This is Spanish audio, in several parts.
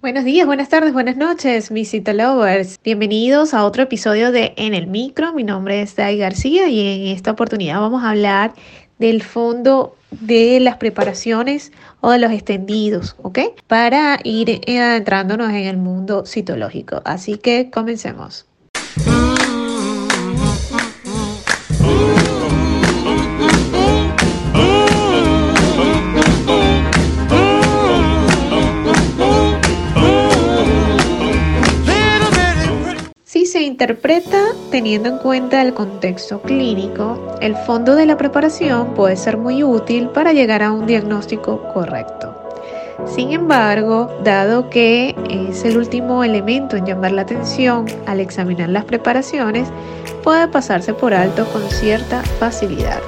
Buenos días, buenas tardes, buenas noches, mis Lovers. Bienvenidos a otro episodio de En el Micro. Mi nombre es Dai García y en esta oportunidad vamos a hablar del fondo de las preparaciones o de los extendidos, ¿ok? Para ir adentrándonos en el mundo citológico. Así que comencemos. Interpreta teniendo en cuenta el contexto clínico, el fondo de la preparación puede ser muy útil para llegar a un diagnóstico correcto. Sin embargo, dado que es el último elemento en llamar la atención al examinar las preparaciones, puede pasarse por alto con cierta facilidad.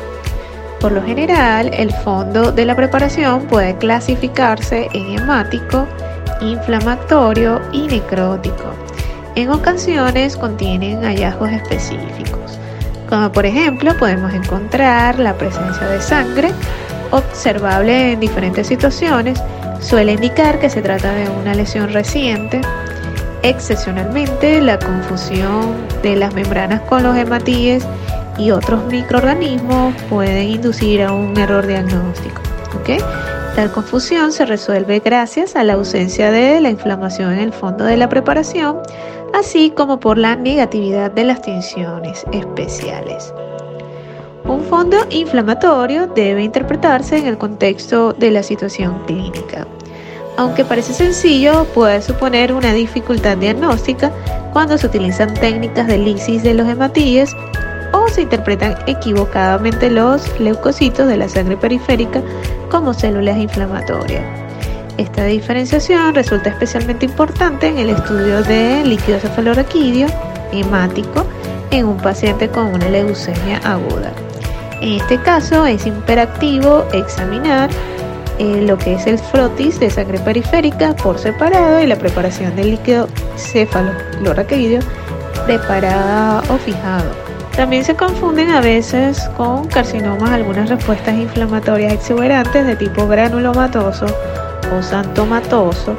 Por lo general, el fondo de la preparación puede clasificarse en hemático, inflamatorio y necrótico. En ocasiones contienen hallazgos específicos, como por ejemplo podemos encontrar la presencia de sangre observable en diferentes situaciones, suele indicar que se trata de una lesión reciente. Excepcionalmente, la confusión de las membranas con los hematíes y otros microorganismos pueden inducir a un error diagnóstico. Tal confusión se resuelve gracias a la ausencia de la inflamación en el fondo de la preparación así como por la negatividad de las tensiones especiales. Un fondo inflamatorio debe interpretarse en el contexto de la situación clínica. Aunque parece sencillo, puede suponer una dificultad diagnóstica cuando se utilizan técnicas de lisis de los hematíes o se interpretan equivocadamente los leucocitos de la sangre periférica como células inflamatorias. Esta diferenciación resulta especialmente importante en el estudio de líquido cefalorraquídeo hemático en un paciente con una leucemia aguda. En este caso es imperativo examinar eh, lo que es el frotis de sangre periférica por separado y la preparación del líquido cefalorraquídeo preparada o fijado. También se confunden a veces con carcinomas algunas respuestas inflamatorias exuberantes de tipo granulomatoso o santomatoso,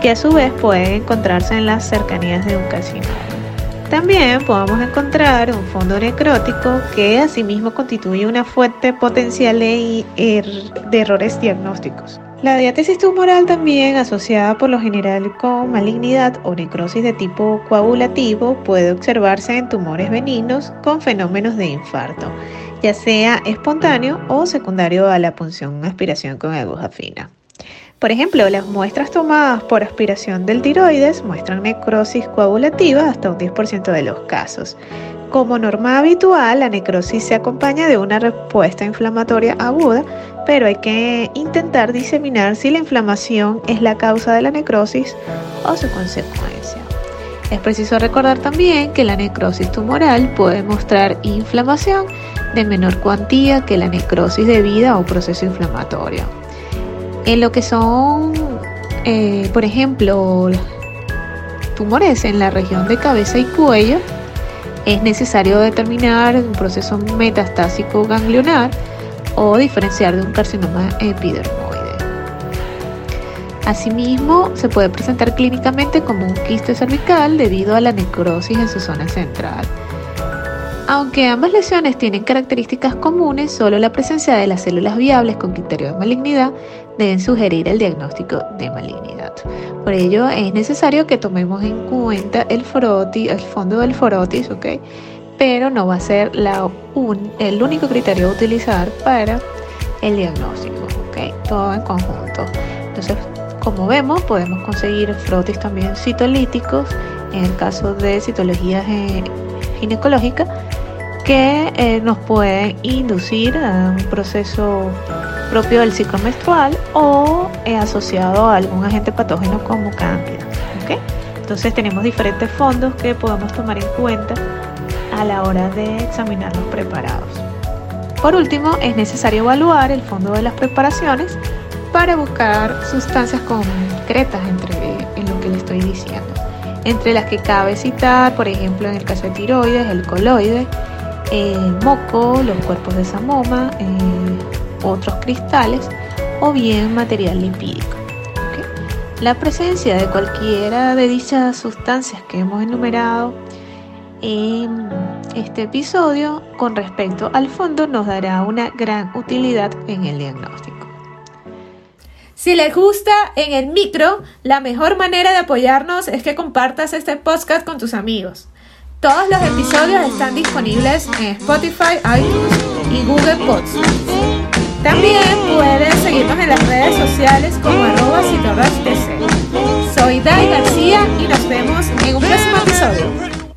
que a su vez pueden encontrarse en las cercanías de un casino. También podemos encontrar un fondo necrótico que asimismo constituye una fuente potencial de, er-, de errores diagnósticos. La diátesis tumoral también asociada por lo general con malignidad o necrosis de tipo coagulativo puede observarse en tumores benignos con fenómenos de infarto, ya sea espontáneo o secundario a la punción aspiración con aguja fina. Por ejemplo, las muestras tomadas por aspiración del tiroides muestran necrosis coagulativa hasta un 10% de los casos. Como norma habitual, la necrosis se acompaña de una respuesta inflamatoria aguda, pero hay que intentar diseminar si la inflamación es la causa de la necrosis o su consecuencia. Es preciso recordar también que la necrosis tumoral puede mostrar inflamación de menor cuantía que la necrosis debida a un proceso inflamatorio. En lo que son, eh, por ejemplo, tumores en la región de cabeza y cuello, es necesario determinar un proceso metastásico ganglionar o diferenciar de un carcinoma epidermoide. Asimismo, se puede presentar clínicamente como un quiste cervical debido a la necrosis en su zona central. Aunque ambas lesiones tienen características comunes, solo la presencia de las células viables con criterio de malignidad deben sugerir el diagnóstico de malignidad. Por ello es necesario que tomemos en cuenta el, el fondo del forotis, ¿ok? pero no va a ser el único criterio a utilizar para el diagnóstico, ¿ok? todo en conjunto. Entonces, como vemos, podemos conseguir frotis también citolíticos en el caso de citología ginecológica que eh, nos pueden inducir a un proceso propio del ciclo menstrual o eh, asociado a algún agente patógeno como cándida. Entonces tenemos diferentes fondos que podemos tomar en cuenta a la hora de examinar los preparados. Por último, es necesario evaluar el fondo de las preparaciones para buscar sustancias concretas entre en lo que le estoy diciendo. Entre las que cabe citar, por ejemplo, en el caso de tiroides, el coloide, el moco, los cuerpos de samoma, eh, otros cristales o bien material lipídico. La presencia de cualquiera de dichas sustancias que hemos enumerado en este episodio con respecto al fondo nos dará una gran utilidad en el diagnóstico. Si les gusta en el micro, la mejor manera de apoyarnos es que compartas este podcast con tus amigos. Todos los episodios están disponibles en Spotify, iTunes y Google Podcasts. También puedes seguirnos en las redes sociales como arroba Soy Dai García y nos vemos en un próximo episodio.